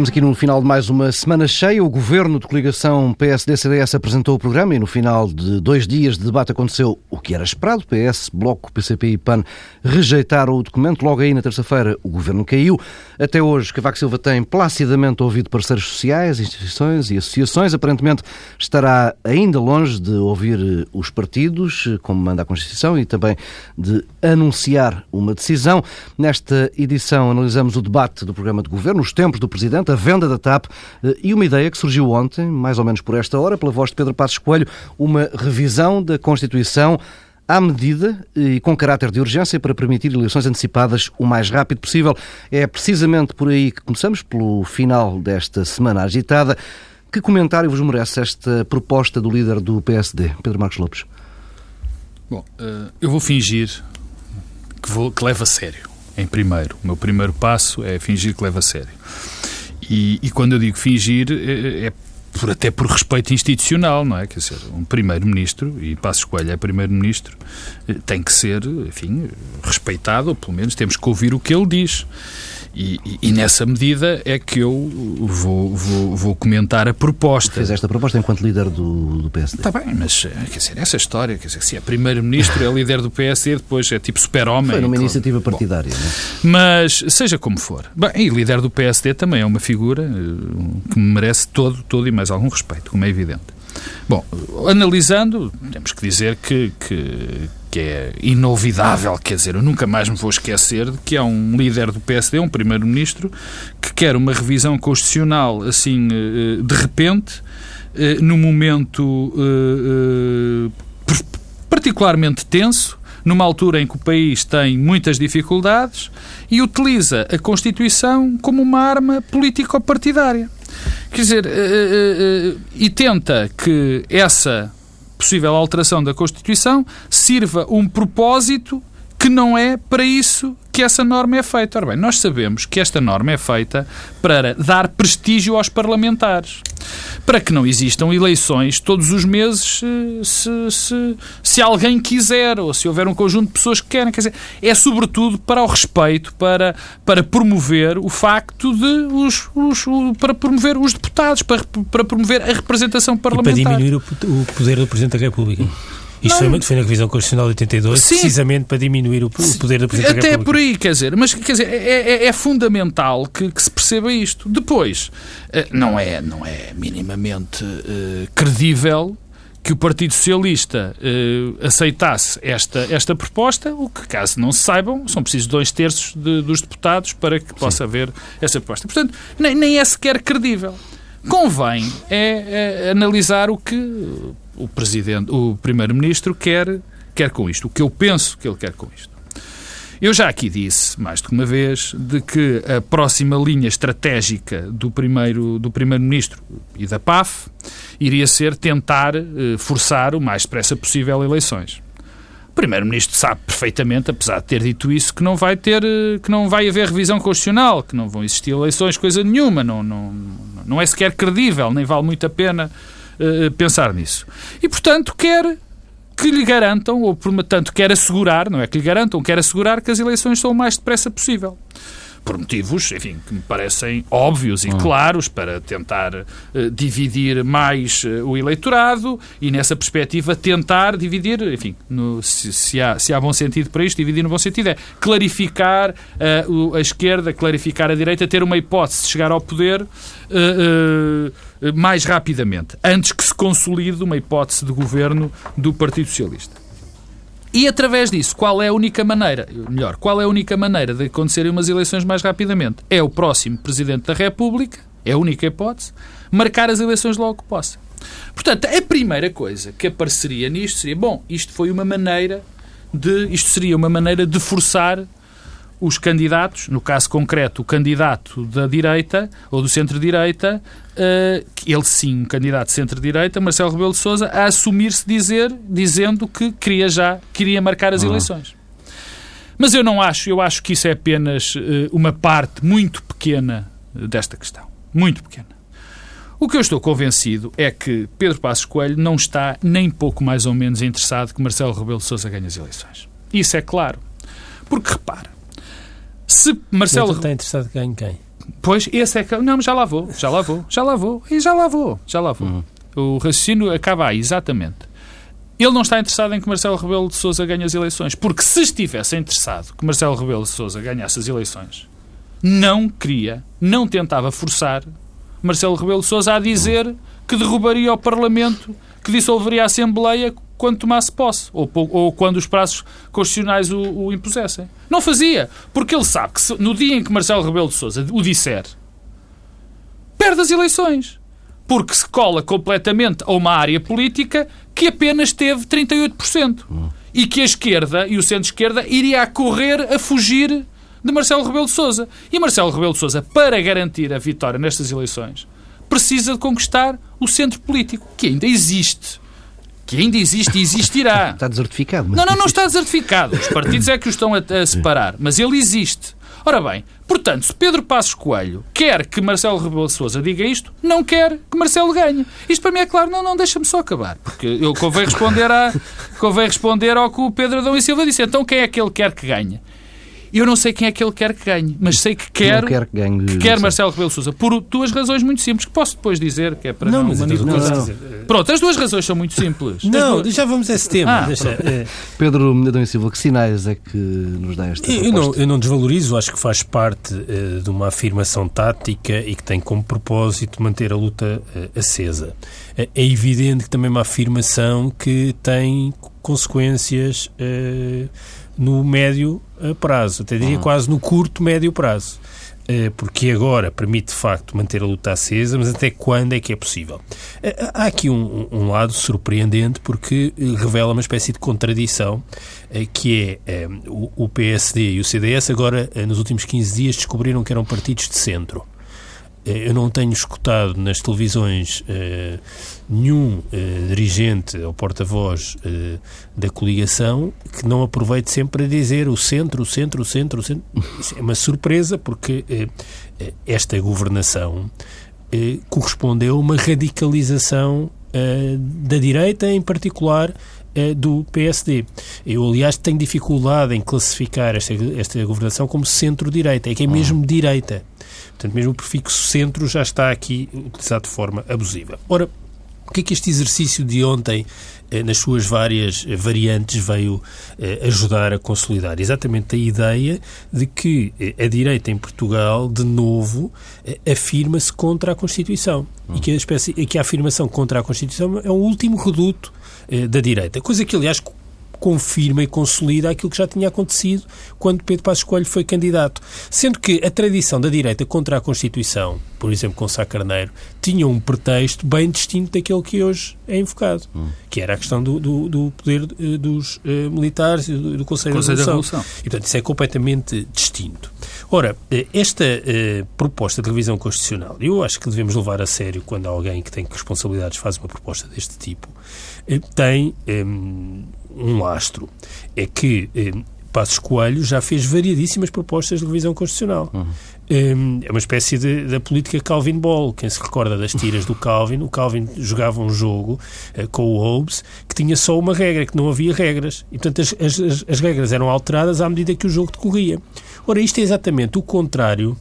Estamos aqui no final de mais uma semana cheia. O governo de coligação PSD-CDS apresentou o programa e no final de dois dias de debate aconteceu o que era esperado. PS, Bloco, PCP e PAN rejeitaram o documento. Logo aí na terça-feira o governo caiu. Até hoje Cavaco Silva tem placidamente ouvido parceiros sociais, instituições e associações. Aparentemente estará ainda longe de ouvir os partidos, como manda a Constituição, e também de anunciar uma decisão. Nesta edição analisamos o debate do programa de governo, os tempos do Presidente a venda da TAP eh, e uma ideia que surgiu ontem, mais ou menos por esta hora, pela voz de Pedro Passos Coelho, uma revisão da Constituição à medida e com caráter de urgência para permitir eleições antecipadas o mais rápido possível. É precisamente por aí que começamos, pelo final desta semana agitada. Que comentário vos merece esta proposta do líder do PSD, Pedro Marcos Lopes? Bom, eh, eu vou fingir que, vou, que levo a sério, em primeiro. O meu primeiro passo é fingir que levo a sério. E, e quando eu digo fingir, é, é por, até por respeito institucional, não é? Quer dizer, um primeiro-ministro, e Passos Coelho é primeiro-ministro, eh, tem que ser, enfim, respeitado, ou pelo menos temos que ouvir o que ele diz. E, e, e, nessa medida é que eu vou, vou, vou comentar a proposta. Fez esta proposta enquanto líder do, do PSD. Está bem, mas eh, quer dizer, essa história, quer dizer, se é primeiro-ministro, é líder do PSD, depois é tipo super-homem. Foi numa iniciativa partidária, não é? Mas, seja como for. Bem, e líder do PSD também é uma figura eh, que merece todo, todo e mais algum respeito, como é evidente. Bom, analisando, temos que dizer que, que, que é inovidável, quer dizer, eu nunca mais me vou esquecer de que há um líder do PSD, um primeiro-ministro, que quer uma revisão constitucional assim eh, de repente, eh, num momento eh, particularmente tenso, numa altura em que o país tem muitas dificuldades e utiliza a Constituição como uma arma político-partidária. Quer dizer, e tenta que essa possível alteração da Constituição sirva um propósito que não é para isso que essa norma é feita. Ora bem, nós sabemos que esta norma é feita para dar prestígio aos parlamentares para que não existam eleições todos os meses se, se, se, alguém quiser ou se houver um conjunto de pessoas que querem. Quer dizer, é sobretudo para o respeito, para, para promover o facto de os, os para promover os deputados, para, para promover a representação parlamentar. E para diminuir o, o poder do Presidente da República. Isto foi, foi na revisão constitucional de 82, Sim. precisamente para diminuir o, o poder da Presidente Até por aí, quer dizer, mas quer dizer, é, é, é fundamental que, que, se perceba isto. Depois, eh, não é, não é minimamente uh, credível que o Partido Socialista uh, aceitasse esta, esta proposta, o que, caso não se saibam, são precisos dois terços de, dos deputados para que possa Sim. haver essa proposta. Portanto, nem, nem é sequer credível. Convém é, é analisar o que o presidente, o primeiro-ministro quer, quer com isto, o que eu penso que ele quer com isto. Eu já aqui disse, mais do que uma vez, de que a próxima linha estratégica do primeiro do primeiro-ministro e da PAF iria ser tentar eh, forçar o mais depressa possível eleições. O primeiro-ministro sabe perfeitamente, apesar de ter dito isso, que não vai ter, eh, que não vai haver revisão constitucional, que não vão existir eleições, coisa nenhuma, não, não, não é sequer credível, nem vale muito a pena uh, pensar nisso. E, portanto, quer que lhe garantam, ou portanto quer assegurar, não é que lhe garantam, quer assegurar que as eleições são o mais depressa possível por motivos, enfim, que me parecem óbvios e hum. claros para tentar uh, dividir mais uh, o eleitorado e nessa perspectiva tentar dividir, enfim, no, se, se, há, se há bom sentido para isto, dividir no bom sentido é clarificar uh, o, a esquerda, clarificar a direita, ter uma hipótese de chegar ao poder mais rapidamente, antes que se consolide uma hipótese de governo do Partido Socialista. E através disso, qual é a única maneira, melhor, qual é a única maneira de acontecerem umas eleições mais rapidamente? É o próximo Presidente da República, é a única hipótese, marcar as eleições logo que possa. Portanto, a primeira coisa que apareceria nisto seria, bom, isto foi uma maneira de, isto seria uma maneira de forçar os candidatos, no caso concreto, o candidato da direita ou do centro-direita, uh, ele sim, um candidato de centro-direita, Marcelo Rebelo de Sousa, a assumir-se dizer, dizendo que queria já, queria marcar as uhum. eleições. Mas eu não acho, eu acho que isso é apenas uh, uma parte muito pequena desta questão. Muito pequena. O que eu estou convencido é que Pedro Passos Coelho não está nem pouco mais ou menos interessado que Marcelo Rebelo de Sousa ganhe as eleições. Isso é claro. Porque repara, Se Marcelo... Não está interessado em ganhe quem? Pois, esse é que... Não, mas já lá vou, já lá vou, já lá vou, e já lá vou, já lá vou. Uhum. O raciocínio acaba aí, exatamente. Ele não está interessado em que Marcelo Rebelo de Sousa ganhe as eleições, porque se estivesse interessado que Marcelo Rebelo de Sousa ganhasse as eleições, não queria, não tentava forçar Marcelo Rebelo de Sousa a dizer que derrubaria o Parlamento, que dissolveria a Assembleia quando tomasse posse, ou, ou quando os prazos constitucionais o, o, impusessem. Não fazia, porque ele sabe que se, no dia em que Marcelo Rebelo de Sousa o disser, perde as eleições. Porque se cola completamente a uma área política que apenas teve 38%. Hum. E que a esquerda e o centro-esquerda iria a correr a fugir de Marcelo Rebelo de Sousa. E Marcelo Rebelo de Sousa, para garantir a vitória nestas eleições, precisa de conquistar o centro político, que ainda existe. Que ainda existe e existirá. Está desertificado. Mas... Não, não, não está desertificado. Os partidos é que o estão a, a separar. Mas ele existe. Ora bem, portanto, se Pedro Passos Coelho quer que Marcelo Rebelo Sousa diga isto, não quer que Marcelo ganhe. Isto para mim é claro. Não, não, deixa-me só acabar. Porque eu convém responder, a, convém responder ao que o Pedro Adão e Silva disse. Então quem é que ele quer que ganhe? Eu não sei quem é que ele quer que ganhe, mas sei que quer, quer que, ganhe, que quer Marcelo Rebelo Sousa por duas razões muito simples, que posso depois dizer, que é para não, não manipulação. Não, não. Pronto, as duas razões são muito simples. Não, já vamos a esse tema. Ah, deixa, é... Pedro Adão Silva, que sinais é que nos dá esta eu não, eu não desvalorizo, acho que faz parte uh, de uma afirmação tática e que tem como propósito manter a luta uh, acesa. Uh, é evidente que também é uma afirmação que tem consequências no médio prazo, até diria uhum. quase no curto, médio prazo. Eh, porque agora permite de facto manter a luta acesa, mas até quando é que é possível? Eh, há aqui um, um lado surpreendente porque revela uma espécie de contradição que é o PSD e o CDS agora nos últimos 15 dias descobriram que eram partidos de centro. Eh, eu não tenho escutado nas televisões uh, nenhum uh, dirigente ou porta-voz uh, da coligação que não aproveite sempre a dizer o centro, o centro, o centro, o centro. Isso é uma surpresa porque esta governação correspondeu a uma radicalização da direita, em particular do PSD. Eu, aliás, tenho dificuldade em classificar esta, esta governação como centro-direita, é que é mesmo direita. Portanto, mesmo o prefixo centro já está aqui utilizado de forma abusiva. Ora, o que é que este exercício de ontem, eh, nas suas várias eh, variantes, veio eh, ajudar a consolidar? Exatamente a ideia de que a direita em Portugal, de novo, afirma-se contra a Constituição. Hum. E que a, espécie, que a afirmação contra a Constituição é o último reduto da direita. Coisa que, aliás, confirma e consolida aquilo que já tinha acontecido quando Pedro Passos Coelho foi candidato. Sendo que a tradição da direita contra a Constituição, por exemplo, com Sá Carneiro, tinha um pretexto bem distinto daquele que hoje é invocado, hum. que era a questão do, do, do poder uh, dos uh, militares e do, do, Conselho, Conselho da, Revolução. da, Revolução. E, portanto, isso é completamente distinto. Ora, uh, esta proposta de revisão constitucional, eu acho que devemos levar a sério quando alguém que tem responsabilidades faz uma proposta deste tipo, tem um, um lastro. É que eh, Passos Coelho já fez variadíssimas propostas de revisão constitucional. Uhum. Um, é uma espécie de, da política Calvin Ball. Quem se recorda das tiras do Calvin, o Calvin jogava um jogo uh, com o Hobbes que tinha só uma regra, que não havia regras. E, portanto, as, as, as regras eram alteradas à medida que o jogo decorria. Ora, isto é exatamente o contrário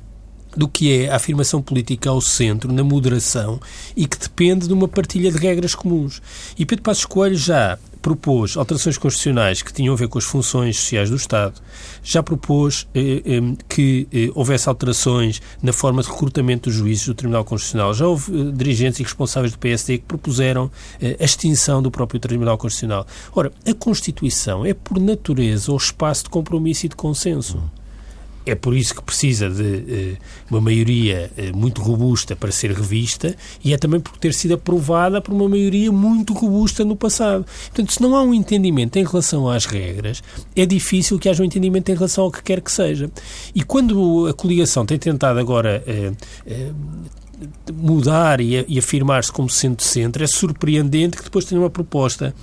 do que é a afirmação política ao centro, na moderação, e que depende de uma partilha de regras comuns. E Pedro Passos Coelho já propôs alterações constitucionais que tinham a ver com as funções sociais do Estado, já propôs eh, eh, que eh, houvesse alterações na forma de recrutamento dos juízes do Tribunal Constitucional, já houve eh, dirigentes e responsáveis do PSD que propuseram eh, a extinção do próprio Tribunal Constitucional. Ora, a Constituição é, por natureza, o espaço de compromisso e de consenso. É por isso que precisa de uh, uma maioria uh, muito robusta para ser revista e é também por ter sido aprovada por uma maioria muito robusta no passado. Portanto, se não há um entendimento em relação às regras, é difícil que haja um entendimento em relação ao que quer que seja. E quando a coligação tem tentado agora uh, mudar e, e afirmar-se como centro-centro, é surpreendente que depois tenha uma proposta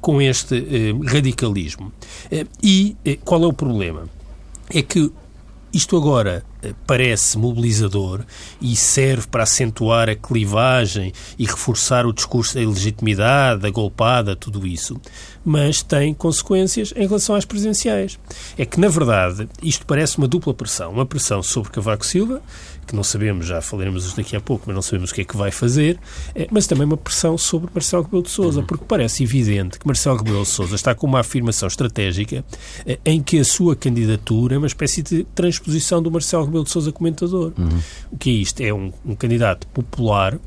com este radicalismo. e qual é o problema? É que isto agora parece mobilizador e serve para acentuar a clivagem e reforçar o discurso da ilegitimidade, da golpada, tudo isso, mas tem consequências em relação às presidenciais. É que, na verdade, isto parece uma dupla pressão. Uma pressão sobre Cavaco Silva, que não sabemos, já falaremos daqui a pouco, mas não sabemos o que é que vai fazer, eh, mas também uma pressão sobre Marcelo Rebelo de Sousa, uhum. porque parece evidente que Marcelo Rebelo de Sousa está com uma afirmação estratégica eh, em que a sua candidatura é uma espécie de transposição do Marcelo Rebelo de Sousa comentador. Uhum. O que é isto? É um, um candidato popular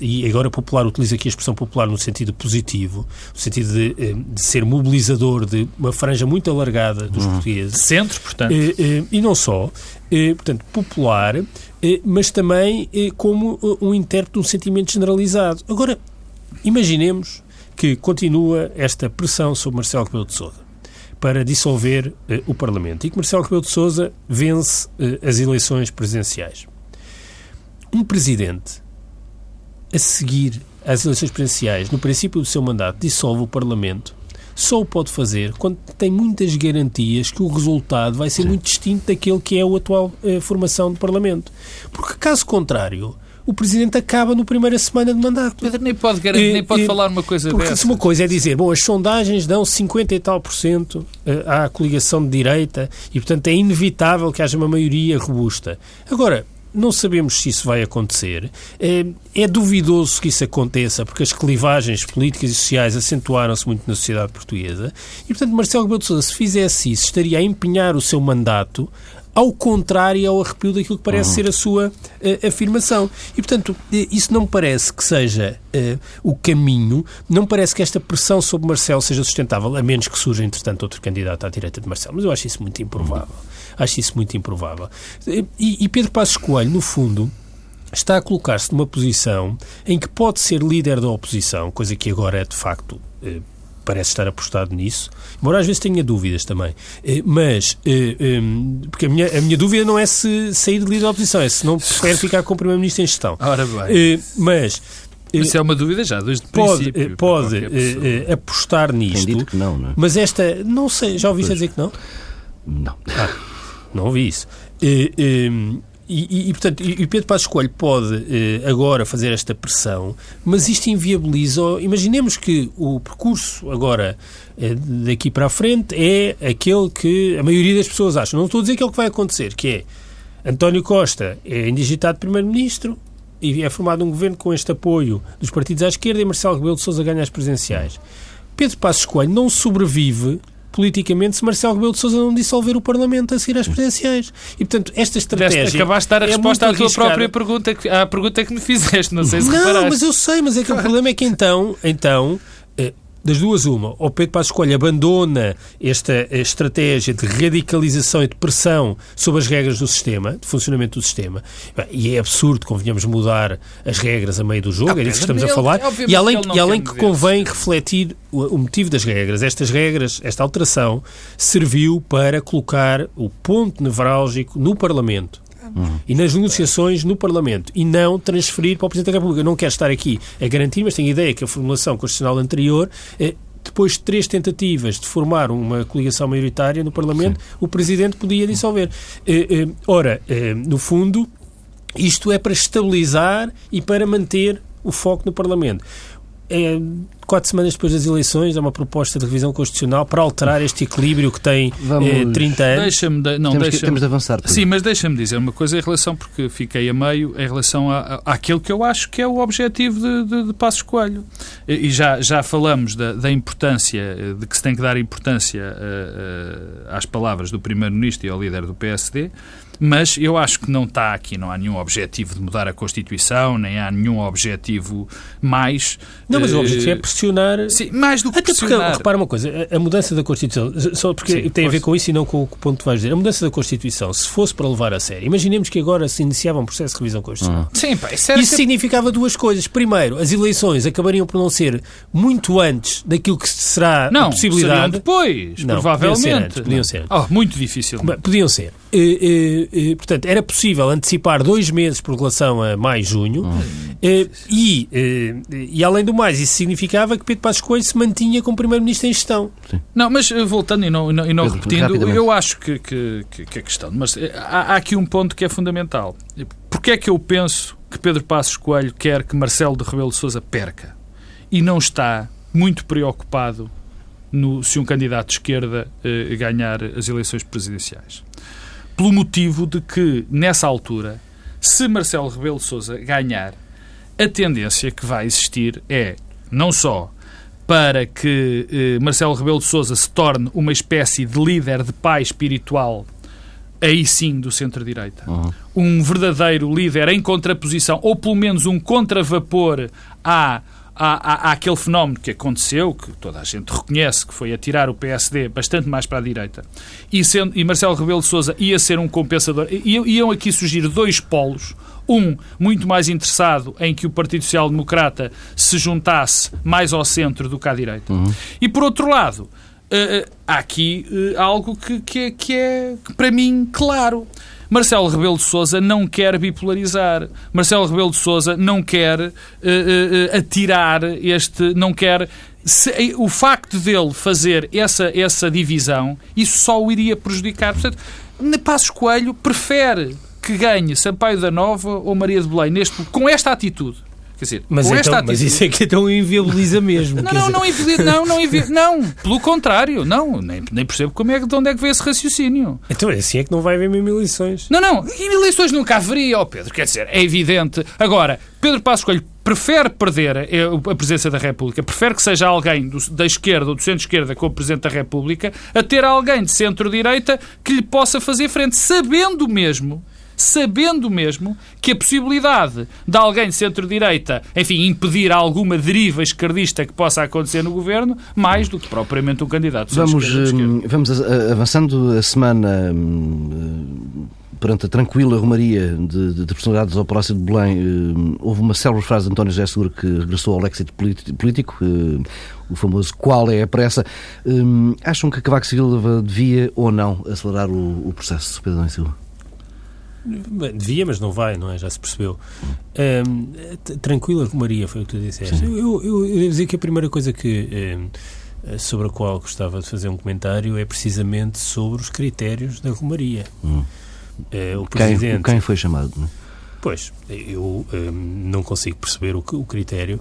e agora popular, utiliza aqui a expressão popular no sentido positivo, no sentido de, de ser mobilizador de uma franja muito alargada dos uhum. portugueses. Centro, portanto. E, e não só, portanto, popular, mas também como um intérprete de um sentimento generalizado. Agora, imaginemos que continua esta pressão sobre Marcelo Rebelo de Sousa para dissolver o Parlamento e que Marcelo Rebelo de Sousa vence as eleições presidenciais. Um presidente a seguir às eleições presidenciais, no princípio do seu mandato, dissolve o Parlamento, só o pode fazer quando tem muitas garantias que o resultado vai ser Sim. muito distinto daquele que é a atual eh, formação do Parlamento. Porque, caso contrário, o Presidente acaba no primeira semana de mandato. Pedro nem pode, garantir, nem pode e, falar uma coisa porque dessa. Se uma coisa é dizer, bom, as sondagens dão 50 e tal por cento eh, à coligação de direita e, portanto, é inevitável que haja uma maioria robusta. Agora, não sabemos se isso vai acontecer. É, é, duvidoso que isso aconteça, porque as clivagens políticas e sociais acentuaram-se muito na sociedade portuguesa. E, portanto, Marcelo Rebelo de Sousa, se fizesse isso, estaria a empenhar o seu mandato ao contrário ao arrepio daquilo que parece uhum. ser a sua uh, afirmação. E, portanto, eh, isso não parece que seja uh, o caminho, não parece que esta pressão sobre Marcelo seja sustentável, a menos que surja, entretanto, outro candidato à direita de Marcelo. Mas eu acho isso muito improvável. Uhum. Acho isso muito improvável. E, e Pedro Passos Coelho, no fundo, está a colocar-se numa posição em que pode ser líder da oposição, coisa que agora é de facto eh, parece estar apostado nisso, embora às vezes tenha dúvidas também. Eh, mas, eh, porque a minha, a minha dúvida não é se sair de líder da oposição, é se não prefere ficar com o Primeiro-Ministro em gestão. Ora bem. Mas. Isso é uma dúvida já, desde o pode, princípio. Pode apostar nisto. Tem dito que não, não é? Mas esta, não sei, já ouviste dizer que não? Não. Ah, não ouvi isso. E, e, e, e, portanto, e Pedro Passos Coelho pode eh, agora fazer esta pressão, mas isto inviabiliza. Imaginemos que o percurso agora eh, daqui para a frente é aquele que a maioria das pessoas acham. Não estou a dizer que é o que vai acontecer, que é António Costa é indigitado Primeiro-Ministro e é formado um governo com este apoio dos partidos à esquerda e Marcelo Rebelo de Sousa ganha as presidenciais. Pedro Passos Coelho não sobrevive politicamente se Marcelo Rebelo de Sousa não dissolver o Parlamento a seguir às presidenciais. E, portanto, esta estratégia... acabaste de dar a é resposta à tua própria pergunta, à pergunta que me fizeste, não sei se Não, reparaste. mas eu sei, mas é que o problema é que então, então das duas, uma, ou Pedro Passos Coelho abandona esta estratégia de radicalização e de pressão sobre as regras do sistema, de funcionamento do sistema, e é absurdo, convenhamos, mudar as regras a meio do jogo, é disso que estamos a falar, e além, e além que convém refletir o, o motivo das regras. Estas regras, esta alteração, serviu para colocar o ponto nevrálgico no Parlamento uhum. e nas negociações no Parlamento e não transferir para o Presidente da República. Eu não quero estar aqui a garantir, mas tenho a ideia que a formulação constitucional anterior eh, depois de três tentativas de formar uma coligação maioritária no Parlamento, Sim. o Presidente podia dissolver. Eh, eh, ora, no fundo, isto é para estabilizar e para manter o foco no Parlamento. É, quatro semanas depois das eleições, há uma proposta de revisão constitucional para alterar este equilíbrio que tem Vamos, eh, 30 anos. Deixa-me de, não, temos, deixa que, temos de avançar. Sim, mas deixa-me dizer uma coisa em relação, porque fiquei a meio, em relação a, a, àquilo que eu acho que é o objetivo de, de, de Passos Coelho. E, e já, já falamos da, da, importância, de que se tem que dar importância uh, uh, às palavras do Primeiro-Ministro e ao líder do PSD. Mas eu acho que não está aqui, não há nenhum objetivo de mudar a Constituição, nem há nenhum objetivo mais. Não, mas o objetivo é pressionar. Sim, mais do que Até pressionar. porque, repara uma coisa, a mudança da Constituição, só porque Sim, tem a ver com isso e não com o ponto que vais dizer. A mudança da Constituição, se fosse para levar a sério, imaginemos que agora se iniciava um processo de revisão constitucional. Uhum. Sim, pá, isso, isso que... significava duas coisas. Primeiro, as eleições acabariam por não ser muito antes daquilo que será não, a possibilidade. Não, depois, não, provavelmente. Podiam ser antes. Podiam ser antes. Oh, muito difícil. Podiam ser. Eh, eh, portanto, era possível antecipar dois meses por relação a maio, junho, hum. e, e, além do mais, isso significava que Pedro Passos Coelho se mantinha como Primeiro-Ministro em gestão. Sim. Não, mas voltando e não, e não, e não repetindo, eu acho que, que, que, a questão. Mas há, há aqui um ponto que é fundamental. Porquê é que eu penso que Pedro Passos Coelho quer que Marcelo de Rebelo de Sousa perca e não está muito preocupado no, se um candidato de esquerda eh, ganhar as eleições presidenciais? Pelo motivo de que, nessa altura, se Marcelo Rebelo de Sousa ganhar, a tendência que vai existir é não só para que eh, Marcelo Rebelo de Sousa se torne uma espécie de líder de pai espiritual, aí sim do centro-direita, uhum. um verdadeiro líder em contraposição, ou pelo menos um contravapor à há, há, há, aquele fenómeno que aconteceu, que toda a gente reconhece, que foi atirar o PSD bastante mais para a direita, e, sendo, e Marcelo Rebelo de Sousa ia ser um compensador. E, iam aqui surgir dois polos. Um, muito mais interessado em que o Partido Social Democrata se juntasse mais ao centro do que à direita. Uhum. E, por outro lado, uh, há aqui uh, algo que, que, é, que é, para mim, claro. Marcelo Rebelo de Sousa não quer bipolarizar. Marcelo Rebelo de Sousa não quer uh, uh, atirar este, não quer se, o facto dele fazer essa, essa divisão, isso só o iria prejudicar. Portanto, Passos Coelho prefere que ganhe Sampaio da Nova ou Maria de Belém neste, com esta atitude. Quer dizer, mas, então, atitude... mas isso é que então inviabiliza mesmo. não, não, não, inviabiliza, não, não, não, pelo contrário, não, nem, nem percebo como é, de onde é que veio esse raciocínio. Então é assim é que não vai haver mesmo eleições. Não, não, eleições nunca haveria, ó oh Pedro, quer dizer, é evidente. Agora, Pedro Passos Coelho prefere perder a presidência da República, prefere que seja alguém do, da esquerda ou do centro-esquerda como Presidente da República, a ter alguém de centro-direita que lhe possa fazer frente, sabendo mesmo sabendo mesmo que a possibilidade de alguém de centro-direita, enfim, impedir alguma deriva esquerdista que possa acontecer no governo, mais do que propriamente um candidato. Vamos, hum, vamos avançando a semana hum, perante a tranquila romaria de, de, de personalidades ao Palácio de Belém, hum, houve uma célebre frase de António José Seguro que regressou ao léxico político, o famoso qual é a pressa. acham que Cavaco Silva devia ou não acelerar o, o processo, Pedro Silva? Devia, mas não vai, não é? Já se percebeu. Um, tranquila como Maria, foi o que tu disseste. Eu, eu, eu, devo dizer que a primeira coisa que. Um, sobre a qual gostava de fazer um comentário é precisamente sobre os critérios da Romaria. Hum. Uh, o presidente... Quem, quem foi chamado? Não? Pois, eu um, não consigo perceber o, o critério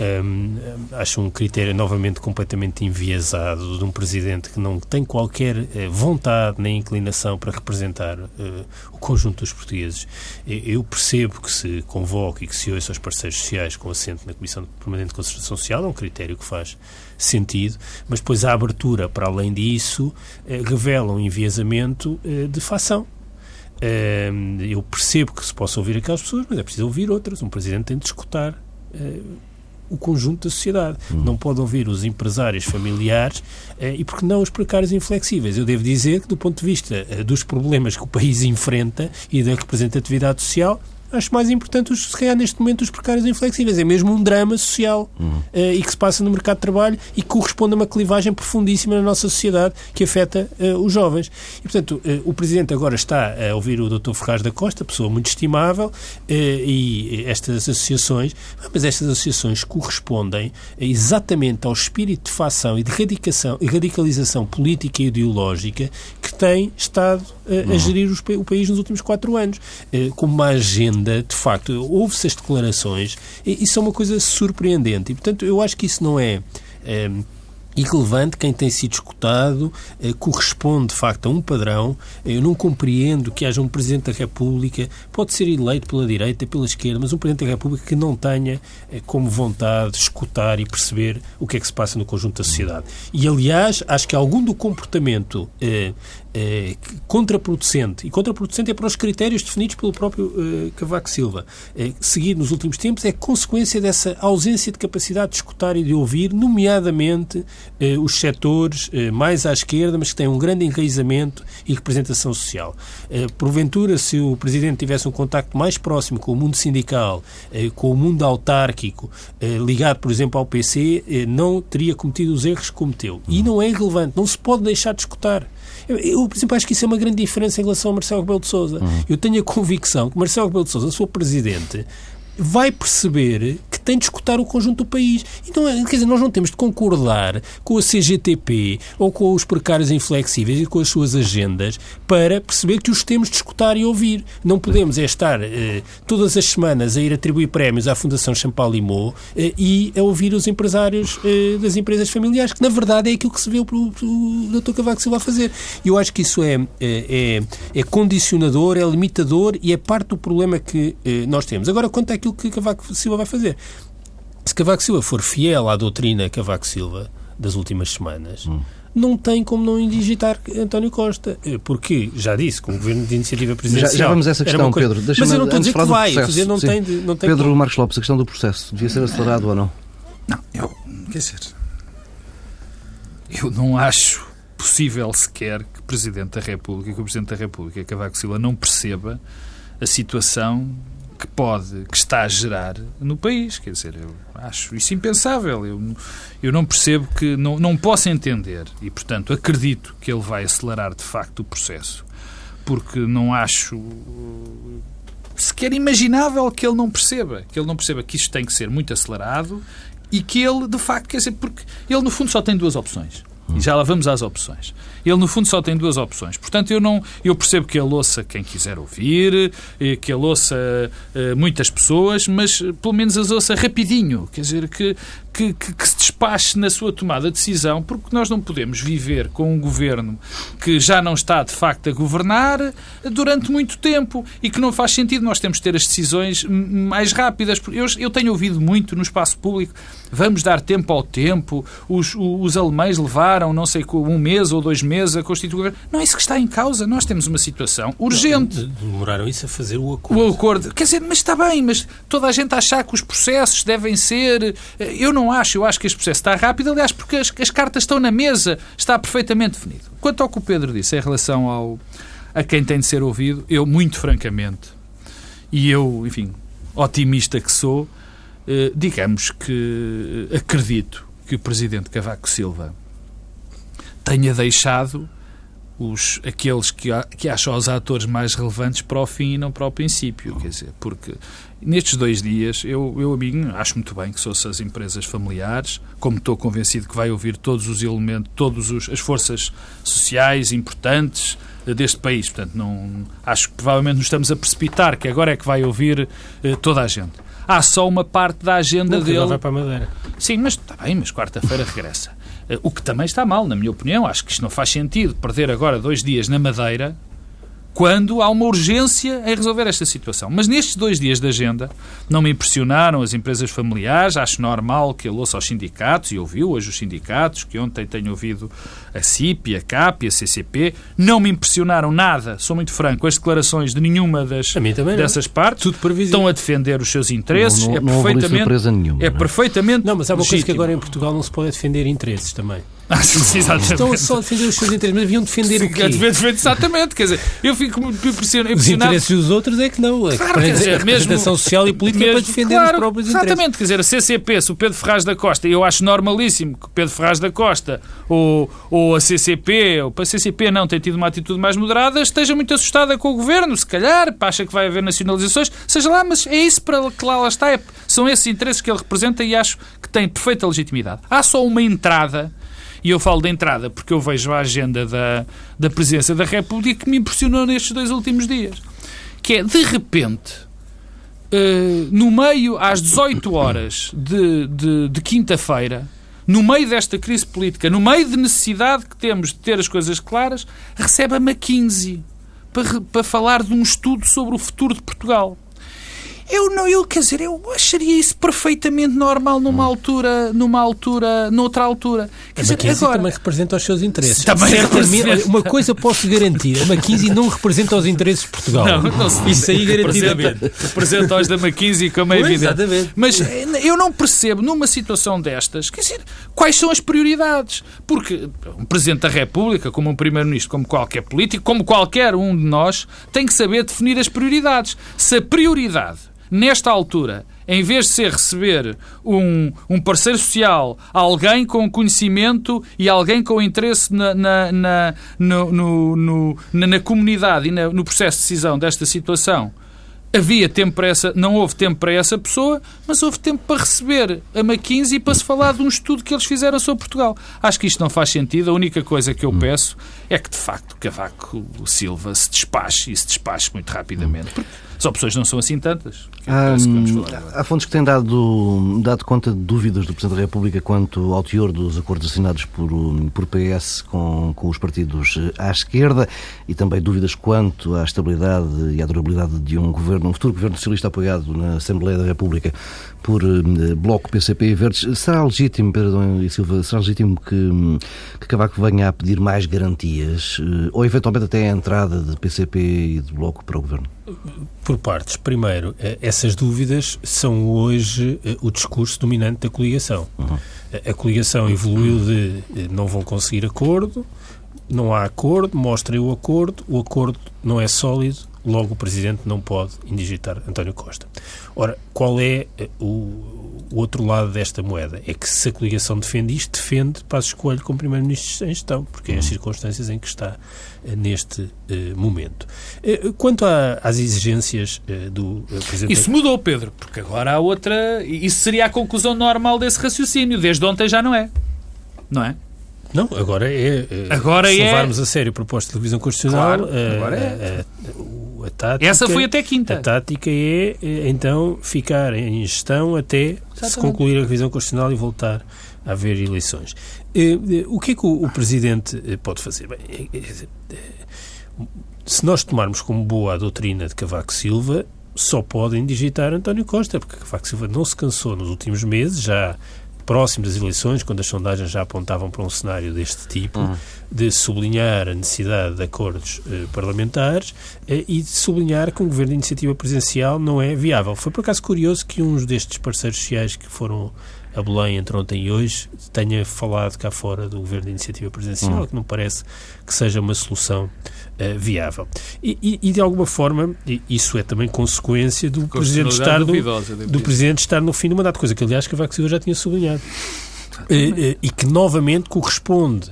um, acho um critério novamente completamente enviesado de um presidente que não tem qualquer uh, vontade nem inclinação para representar uh, o conjunto dos portugueses. Eu percebo que se convoque e que se ouça os parceiros sociais com assento na Comissão Permanente de Concertação Social, é um critério que faz sentido, mas depois a abertura para além disso uh, revela um enviesamento de facção. eu percebo que se possa ouvir aquelas pessoas, mas é preciso ouvir outras. Um presidente tem de escutar o conjunto da sociedade. Hum. Não pode ouvir os empresários familiares eh, e, porque não, os precários inflexíveis. Eu devo dizer que, do ponto de vista eh, dos problemas que o país enfrenta e da representatividade social, acho mais importante, os, se calhar, neste momento, os precários inflexíveis. É mesmo um drama social uhum. uh, e que se passa no mercado de trabalho e que corresponde a uma clivagem profundíssima na nossa sociedade que afeta uh, os jovens. E, portanto, uh, o Presidente agora está a ouvir o Dr. Ferraz da Costa, pessoa muito estimável, e estas associações, mas estas associações correspondem exatamente ao espírito de facção e de radicação, radicalização política e ideológica que tem estado a uhum. gerir os, o país nos últimos quatro anos, como uma agenda ainda, de facto, houve-se as declarações, e isso é uma coisa surpreendente. E, portanto, eu acho que isso não é, é irrelevante, quem tem sido escutado eh, corresponde de facto a um padrão. Eu não compreendo que haja um Presidente da República, pode ser eleito pela direita, pela esquerda, mas um Presidente da República que não tenha eh, como vontade escutar e perceber o que é que se passa no conjunto da sociedade. E aliás, acho que algum do comportamento eh, eh, contraproducente, e contraproducente é para os critérios definidos pelo próprio eh, Cavaco Silva, eh, seguido nos últimos tempos, é consequência dessa ausência de capacidade de escutar e de ouvir, nomeadamente eh, os setores eh, mais à esquerda, mas que têm um grande enraizamento e representação social. Porventura, se o Presidente tivesse um contacto mais próximo com o mundo sindical, com o mundo autárquico, ligado, por exemplo, ao PC, não teria cometido os erros que cometeu. E não é irrelevante, não se pode deixar de escutar. Eu, por exemplo, acho que isso é uma grande diferença em relação a Marcelo Rebelo de Sousa. Uhum. Eu tenho a convicção que Marcelo Rebelo de Sousa, se for presidente, vai perceber tem de escutar o conjunto do país. Então, quer dizer, nós não temos de concordar com a CGTP ou com os precários inflexíveis e com as suas agendas para perceber que os temos de escutar e ouvir. Não podemos é estar eh, todas as semanas a ir atribuir prémios à Fundação Champalimau eh, e a ouvir os empresários eh, das empresas familiares, que na verdade é aquilo que se vê o, o, o Dr. Cavaco Silva a fazer. Eu acho que isso é, é, é, é condicionador, é limitador e é parte do problema que eh, nós temos. Agora, quanto que aquilo que Cavaco Silva vai fazer. Se Cavaco Silva for fiel à doutrina Cavaco Silva das últimas semanas, hum. não tem como não indigitar António Costa. Eh, porque, já disse, com o governo de iniciativa presidencial... Já, já vamos a essa questão, coisa... Pedro. Mas eu não estou a dizer que vai. Dizer, não tem, não tem Pedro como... Marcos Lopes, a questão do processo. Devia ser acelerado ou não? Não, eu... Quer dizer... Eu não acho possível sequer que o Presidente da República, que o Presidente da República, Cavaco Silva, não perceba a situação que pode, que está a gerar no país. Quer dizer, eu acho isso impensável. Eu, eu não percebo que, não, não posso entender e, portanto, acredito que ele vai acelerar de facto o processo, porque não acho uh, sequer imaginável que ele não perceba, que ele não perceba que isto tem que ser muito acelerado e que ele, de facto, quer dizer, porque ele, no fundo, só tem duas opções. E já lá vamos às opções. Ele, no fundo, só tem duas opções. Portanto, eu, não, eu percebo que ele ouça quem quiser ouvir, que ele ouça uh, muitas pessoas, mas pelo menos as ouça rapidinho. Quer dizer, que, que, que, que, se despache na sua tomada de decisão, porque nós não podemos viver com um governo que já não está, de facto, a governar durante muito tempo e que não faz sentido. Nós temos de ter as decisões mais rápidas. Eu, eu tenho ouvido muito no espaço público vamos dar tempo ao tempo, os, os alemães levaram, não sei, um mês ou dois meses a constituir o governo. Não é isso que está em causa. Nós temos uma situação urgente. Não, demoraram isso a fazer o acordo. O acordo. Quer dizer, mas está bem, mas toda a gente achar que os processos devem ser. Eh, eu não acho, eu acho que este processo está rápido, aliás, porque as, as cartas estão na mesa, está perfeitamente definido. Quanto ao que o Pedro disse em relação ao, a quem tem de ser ouvido, eu, muito francamente, e eu, enfim, otimista que sou, eh, digamos que acredito que o presidente Cavaco Silva tenha deixado os, aqueles que, que acham os atores mais relevantes para o fim e não para o princípio. Quer dizer, porque nestes dois dias, eu, eu amigo, acho muito bem que sou-se as empresas familiares, como estou convencido que vai ouvir todos os elementos, todas as forças sociais importantes eh, deste país. Portanto, não, acho que provavelmente nos estamos a precipitar, que agora é que vai ouvir eh, toda a gente há só uma parte da agenda Não, dele. vai para a Madeira. Sim, mas está bem, mas quarta-feira regressa. Eh, o que também está mal, na minha opinião. Acho que isto não faz sentido perder agora dois dias na Madeira quando há uma urgência em resolver esta situação. Mas nestes dois dias de agenda não me impressionaram as empresas familiares, acho normal que ele ouça aos sindicatos, e ouviu hoje os sindicatos, que ontem tenho ouvido a CIP, a CAP e a CCP, não me impressionaram nada, sou muito franco, as declarações de nenhuma das, dessas partes. Tudo Estão a defender os seus interesses. Não, não, é perfeitamente, nenhuma, é, perfeitamente Não, mas há uma legítimo. coisa que agora em Portugal não se pode defender interesses também. Exatamente. Estão só a defender os seus interesses, mas deviam defender sim, o quê? Defender, exatamente, quer dizer, eu fico impressionado. Os interesses dos outros é que não. É claro, quer dizer, a representação social e política mesmo, é para defender claro, os próprios exatamente, interesses. Exatamente, quer dizer, a CCP, se o Pedro Ferraz da Costa, eu acho normalíssimo que o Pedro Ferraz da Costa ou, ou a CCP, ou para a CCP não, tem tido uma atitude mais moderada, esteja muito assustada com o governo, se calhar, acha que vai haver nacionalizações, seja lá, mas é isso para que lá, lá está, é, são esses interesses que ele representa e acho que tem perfeita legitimidade. Há só uma entrada e eu falo de entrada porque eu vejo a agenda da, da Presidência da República que me impressionou nestes dois últimos dias. Que é, de repente, uh, no meio, às 18 horas de, de, de quinta-feira, no meio desta crise política, no meio de necessidade que temos de ter as coisas claras, recebe a McKinsey para, para falar de um estudo sobre o futuro de Portugal. Eu não, eu quer dizer, eu acharia isso perfeitamente normal numa altura, numa altura, noutra altura. Quer a dizer, McKinsey agora, também representa os seus interesses. Também representa. Uma coisa posso garantir, a McKinsey não representa os interesses de Portugal. Não, não se Isso aí garantidamente. Representa os da McKinsey, como é evidente. Exatamente. Mas eh, eu não percebo, numa situação destas, quer dizer, quais são as prioridades. Porque um Presidente da República, como um Primeiro-Ministro, como qualquer político, como qualquer um de nós, tem que saber definir as prioridades. Se a prioridade nesta altura, em vez de ser receber um, um parceiro social, alguém com conhecimento e alguém com interesse na, na, na, no, no, no, na, na comunidade e no processo de decisão desta situação, havia tempo para essa, não houve tempo para essa pessoa, mas houve tempo para receber a McKinsey e para se falar de um estudo que eles fizeram sobre Portugal. Acho que isto não faz sentido. A única coisa que eu hum. peço é que, de facto, Cavaco Silva se despache e se despache muito rapidamente. Porque as opções não são assim tantas. Há, há fontes que têm dado, dado conta de dúvidas do Presidente da República quanto ao teor dos acordos assinados por, por PS com, com os partidos à esquerda e também dúvidas quanto à estabilidade e à durabilidade de um governo, um futuro governo socialista apoiado na Assembleia da República por uh, Bloco, PCP e Verdes. Será legítimo, Pedro e Silva, será legítimo que, que Cavaco venha a pedir mais garantias uh, ou eventualmente até a entrada de PCP e de Bloco para o governo? Por partes. Primeiro, eh, essas dúvidas são hoje o discurso dominante da coligação. Uhum. A coligação evoluiu de não vão conseguir acordo, não há acordo, mostrem o acordo, o acordo não é sólido, logo o Presidente não pode indigitar António Costa. Ora, qual é eh, o, o, outro lado desta moeda? É que se a coligação defende isto, defende para escolha como Primeiro-Ministro em gestão, porque é as uhum. circunstâncias em que está uh, neste uh, momento. Quanto às exigências do Presidente... Isso mudou, Pedro, porque agora há outra... Isso seria a conclusão normal desse raciocínio. Desde ontem já não é. Não é? Não, agora é. Agora se é. levarmos a sério a proposta de televisão constitucional, claro, agora é. A, a, a, tática, Essa foi até quinta. A tática é, então, ficar em gestão até Exatamente. se concluir a revisão constitucional e voltar a haver eleições. O que é que o, o Presidente eh, pode fazer? Bem, é, é, é, se nós tomarmos como boa a doutrina de Cavaco Silva, só podem digitar António Costa, porque Cavaco Silva não se cansou nos últimos meses, já próximo das eleições, quando as sondagens já apontavam para um cenário deste tipo, uhum. de sublinhar a necessidade de acordos eh, parlamentares eh, e de sublinhar que um governo de iniciativa presidencial não é viável. Foi por acaso curioso que uns destes parceiros sociais que foram a Belém entre ontem e hoje tenha falado cá fora do governo de iniciativa presidencial, uhum. que não parece que seja uma solução uh, viável. E, e, e, de alguma forma, isso é também consequência do presidente estar no, do presidente estar no fim do mandato, coisa que aliás que Cavaco Silva já tinha sublinhado. Uh, uh, e que novamente corresponde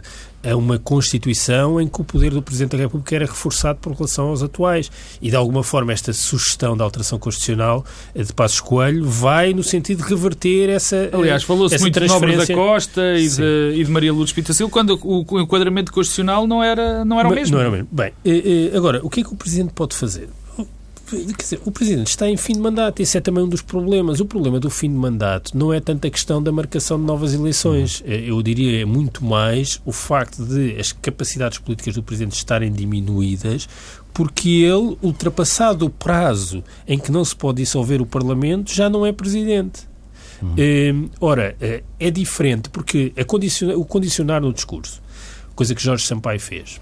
a uma Constituição em que o poder do Presidente da República era reforçado por relação aos atuais. E, de alguma forma, esta sugestão da alteração constitucional de Passos Coelho vai no sentido de reverter essa Aliás, falou-se muito de Nobre da Costa e de, e de, Maria Lourdes Pitacil, quando o enquadramento constitucional não era, não era o mesmo. Não era o mesmo. Bem, eh, eh, agora, o que é que o Presidente pode fazer? Quer dizer, o Presidente está em fim de mandato, esse é também um dos problemas. O problema do fim de mandato não é tanto a questão da marcação de novas eleições. Uhum. Eu diria é muito mais o facto de as capacidades políticas do Presidente estarem diminuídas porque ele, ultrapassado o prazo em que não se pode dissolver o Parlamento, já não é Presidente. Uhum. É, ora, eh, é diferente porque condicionar, o condicionar no discurso, coisa que Jorge Sampaio fez,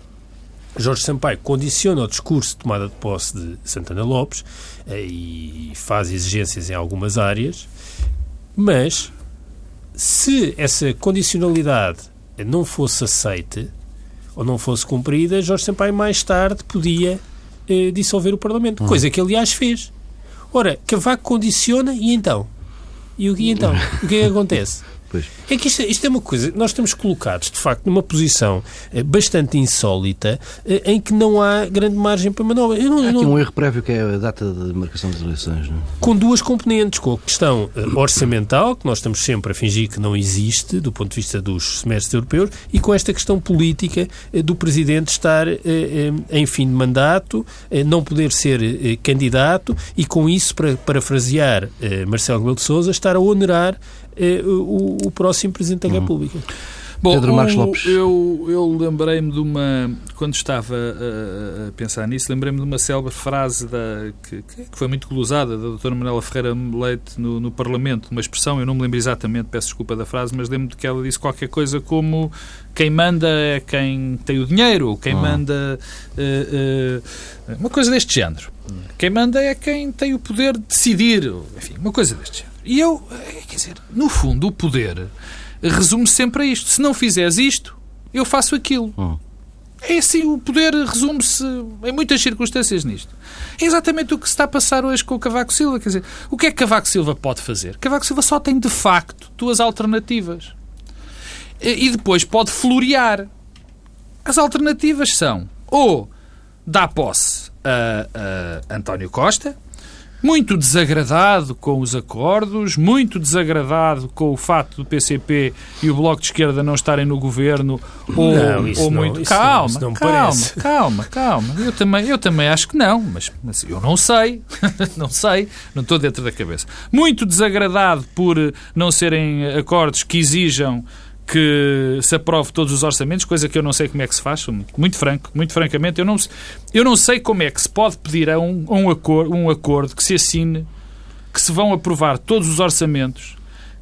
Jorge Sampaio condiciona o discurso de tomada de posse de Santana Lopes eh, e faz exigências em algumas áreas, mas se essa condicionalidade não fosse aceite ou não fosse cumprida, Jorge Sampaio mais tarde podia eh, dissolver o Parlamento, hum. coisa que aliás fez. Ora, Cavaco condiciona e então? E o que então? O que é que acontece? Pois. É que isto, isto, é uma coisa, nós estamos colocados, de facto, numa posição eh, bastante insólita eh, em que não há grande margem para manobra. Eu não, há aqui não... um erro prévio que é a data de marcação das eleições. Não? É? Com duas componentes, com a questão eh, orçamental, que nós estamos sempre a fingir que não existe do ponto de vista dos semestres europeus, e com esta questão política do Presidente estar em fim de mandato, não poder ser candidato e com isso, para parafrasear Marcelo Rebelo de Sousa, estar a onerar o, o próximo Presidente da uhum. República. Bom, Pedro Marcos o- Lopes. eu, eu lembrei-me de uma. Quando estava a, a pensar nisso, lembrei-me de uma célebre frase da, que, que foi muito glosada da doutora Manuela Ferreira Leite no, no Parlamento, uma expressão, eu não me lembro exatamente, peço desculpa da frase, mas lembro-me de que ela disse qualquer coisa como quem manda é quem tem o dinheiro, ou quem Ah. manda. eh, eh, uma coisa deste género. Quem manda é quem tem o poder de decidir, enfim, uma coisa deste género. E eu, eh, quer dizer, no fundo, o poder resume sempre a isto. Se não fizeres isto, eu faço aquilo. Hum. É assim, o poder resume-se em muitas circunstâncias nisto. É exatamente o que se está a passar hoje com o Cavaco Silva. Quer dizer, o que é que Cavaco Silva pode fazer? Cavaco Silva só tem, de facto, duas alternativas. E e depois pode florear. As alternativas são ou dá posse a, a António Costa, muito desagradado com os acordos, muito desagradado com o facto do PCP e o Bloco de Esquerda não estarem no governo, ou, Não, isso ou não, muito. não- calma, não calma, calma, calma. Eu também, eu também acho que não, mas, mas eu não sei, não sei, não estou dentro da cabeça. Muito desagradado por eh, não serem acordos que exijam que se aprove todos os orçamentos, coisa que eu não sei como é que se faz, muito franco, muito francamente, eu não, eu não sei como é que se pode pedir a um, a um, acordo, um acordo que se assine que se vão aprovar todos os orçamentos,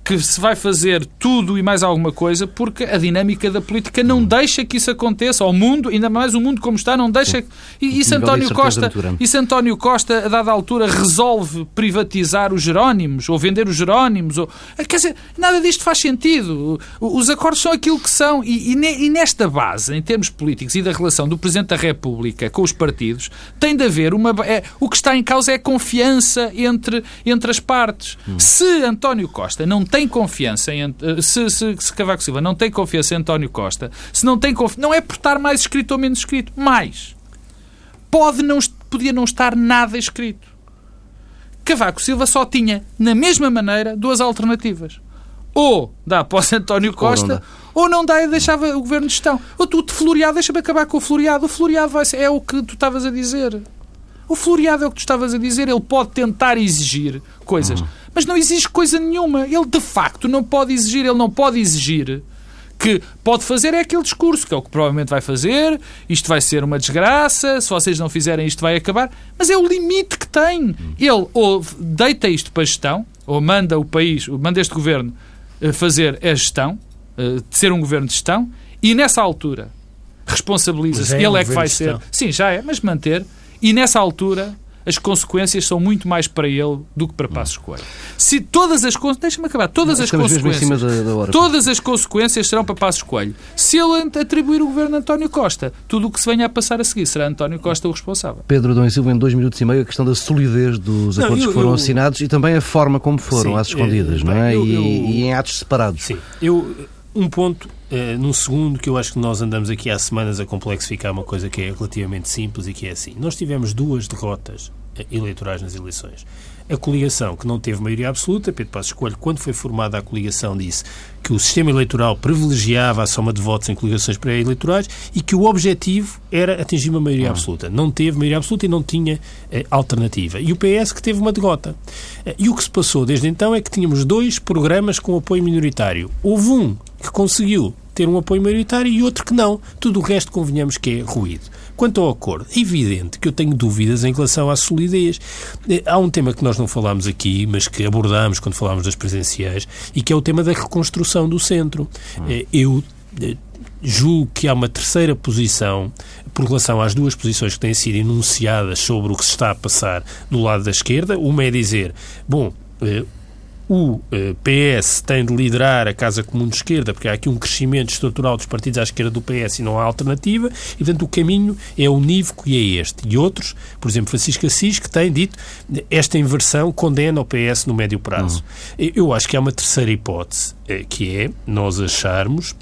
que se vai fazer tudo e mais alguma coisa, porque a dinâmica da política não deixa que isso aconteça. O mundo, ainda mais o mundo como está, não deixa. E, e se de António Costa, e se António Costa, a dada altura, resolve privatizar os Jerónimos, ou vender os Jerónimos, ou... quer dizer, nada disto faz sentido. Os acordos são aquilo que são. E, e ne- nesta base, em termos políticos e da relação do Presidente da República com os partidos, tem de haver uma. é- o que está em causa é a confiança entre, entre as partes. Se António Costa não tem confiança em. Ant- Se, se, se Cavaco Silva não tem confiança em António Costa, se não tem confi- não é por estar mais escrito ou menos escrito, mais pode não, podia não estar nada escrito. Cavaco Silva só tinha, na mesma maneira, duas alternativas. Ou dá posse António Costa, dá. ou não dá e deixava o governo de gestão. Ou tu, de floreado, deixa-me acabar com o floreado. O floreado vai ser, é o que tu estavas a dizer. O floreado é o que tu estavas a dizer. Ele pode tentar exigir coisas, mas não exige coisa nenhuma. Ele, de facto, não pode exigir. Ele não pode exigir que pode fazer é aquele discurso, que é o que provavelmente vai fazer, isto vai ser uma desgraça, se vocês não fizerem isto vai acabar, mas é o limite que tem. Ele ou deita isto para a gestão, ou manda o país, ou manda este governo eh, fazer a gestão, eh, de ser um governo de gestão, e nessa altura responsabiliza-se, é ele um é que vai ser. Sim, já é, mas manter, e nessa altura as consequências são muito mais para ele do que para Passos Coelho. Se todas as consequências, deixa-me acabar, todas as mesmo em consequências cima da, da hora. Todas as consequências serão para Passos Coelho. Se ele atribuir o governo a António Costa, tudo o que se venha a passar a seguir será António Costa o responsável. Pedro Dom Silva, em dois minutos e meio, a questão da solidez dos Não, acordos eu- que foram eu- assinados e também a forma como foram, Sim, às escondidas, eh, não é? eu- E, eu- e em atos separados. Sim. Eu, um ponto, eh, num segundo, que eu acho que nós andamos aqui há semanas a complexificar uma coisa que é relativamente simples e que é assim. Nós tivemos duas derrotas eh, eleitorais nas eleições. A coligação, que não teve maioria absoluta, Pedro Passos Coelho, quando foi formada a coligação, disse que o sistema eleitoral privilegiava a soma de votos em coligações pré-eleitorais e que o objetivo era atingir uma maioria absoluta. Não teve maioria absoluta e não tinha eh, alternativa. E o PS que teve uma derrota. Eh, e o que se passou desde então é que tínhamos dois programas com apoio minoritário. Houve um que conseguiu ter um apoio maioritário e outro que não. Tudo o resto, convenhamos que é ruído. Quanto ao acordo, é evidente que eu tenho dúvidas em relação à solidez. Eh, Há um tema que nós não falámos aqui, mas que abordámos quando falámos das presenciais, e que é o tema da reconstrução do centro. Eh, Eu eh, julgo que há uma terceira posição por relação às duas posições que têm sido enunciadas sobre o que se está a passar no lado da esquerda. Uma é dizer, bom, o eh, PS tem de liderar a Casa Comum de Esquerda, porque há aqui um crescimento estrutural dos partidos à esquerda do PS e não há alternativa, e portanto o caminho é unívoco e é este. E outros, por exemplo, Francisco Assis, que tem dito esta inversão condena o PS no médio prazo. Eu acho que há uma terceira hipótese, eh, que é nós acharmos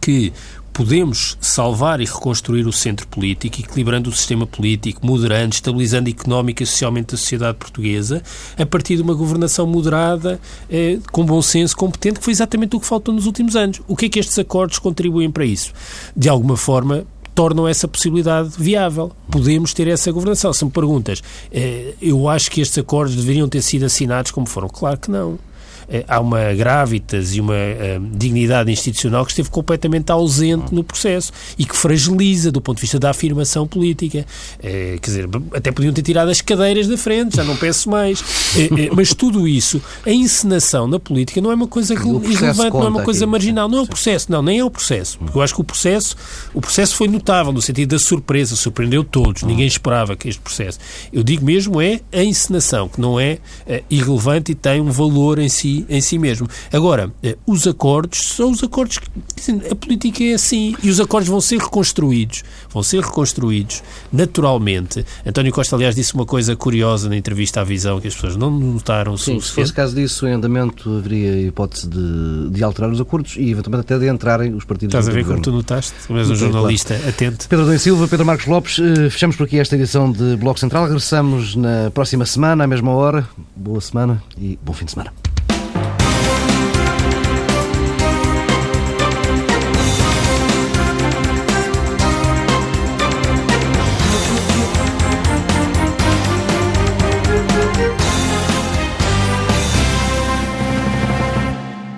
que podemos salvar e reconstruir o centro político, equilibrando o sistema político, moderando, estabilizando económica e socialmente a sociedade portuguesa, a partir de uma governação moderada, eh, com bom senso, competente, que foi exatamente o que faltou nos últimos anos. O que é que estes acordos contribuem para isso? De alguma forma, tornam essa possibilidade viável. Podemos ter essa governação. Se me perguntas, eh, eu acho que estes acordos deveriam ter sido assinados como foram. Claro que não. Eh, há uma gravitas e uma uh, dignidade institucional que esteve completamente ausente no processo e que fragiliza do ponto de vista da afirmação política. Uh, quer dizer, até podiam ter tirado as cadeiras da frente, já não peço mais. Mas tudo isso, a encenação na política não é uma coisa irrelevante, não é uma coisa marginal, não é o processo, não, nem é o processo. Porque eu acho que o processo, o processo foi notável no sentido da surpresa, surpreendeu todos, ninguém esperava que este processo. Eu digo mesmo é a encenação, que não é irrelevante e tem um valor em si, em si mesmo. Agora, eh, os acordos são os acordos que a política é assim e os acordos vão ser reconstruídos, vão ser reconstruídos naturalmente. António Costa, aliás, disse uma coisa curiosa na entrevista à Visão que as pessoas não notaram. Sim, se fosse caso disso, em andamento haveria hipótese de, de alterar os acordos e eventualmente até de entrarem os partidos. Estás a ver como tu notaste? Tu és um jornalista claro. atento. Pedro Dom Silva, Pedro Marcos Lopes, eh, fechamos por aqui esta edição de Bloco Central. Regressamos na próxima semana, à mesma hora. Boa semana e bom fim de semana.